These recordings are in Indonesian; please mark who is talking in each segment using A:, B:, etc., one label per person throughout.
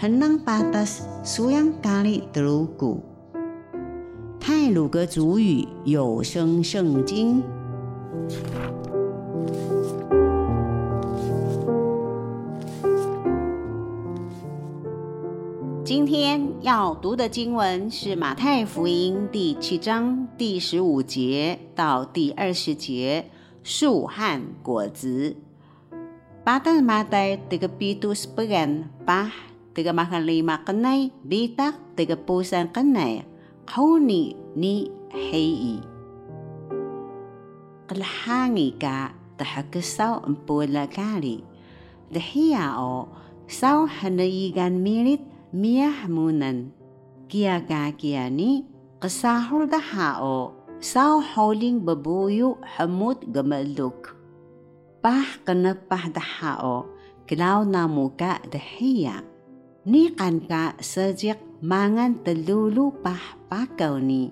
A: henang patas suyang kali telugu。泰鲁格族语有声圣经。今天要读的经文是马太福音第七章第十五节到第二十节，树和果子。Pada Matay 37 sebagian pah tiga makan lima kenai bitak tiga pusan kenai. Kau ni hei. Kelhangi ka tahakesau empula kali. Dahia o sau hanaigan milit miah munan. Kia ka kia ni kesahul daha o sau holing bebuyu hamut gemaluk pah kena pah dahao kilaw na muka dahiya ni kan ka sejak mangan telulu pah pakaw ni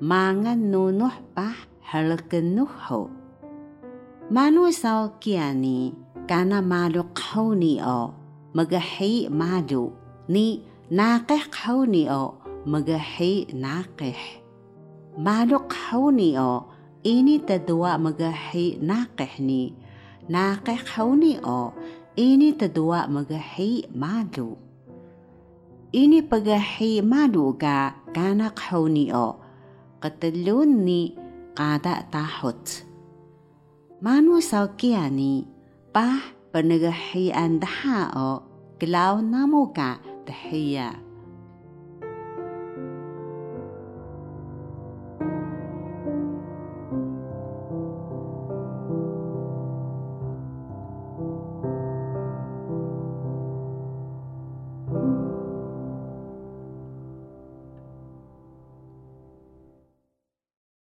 A: mangan nunuh pah halkenuh ho. Manu saw kia ni kana maluk ho ni o magahi malu. Ni nakeh ho ni o magahi nakeh. Maluk ho ni o ini tadwa magahi nakeh ni. Nakakauni o ini tadua magahi malu. Ini pagahi malu ka kanak hauni o katalun ni kada tahot. Manu sa kia ni pah panagahian daha o kilaw namu ka.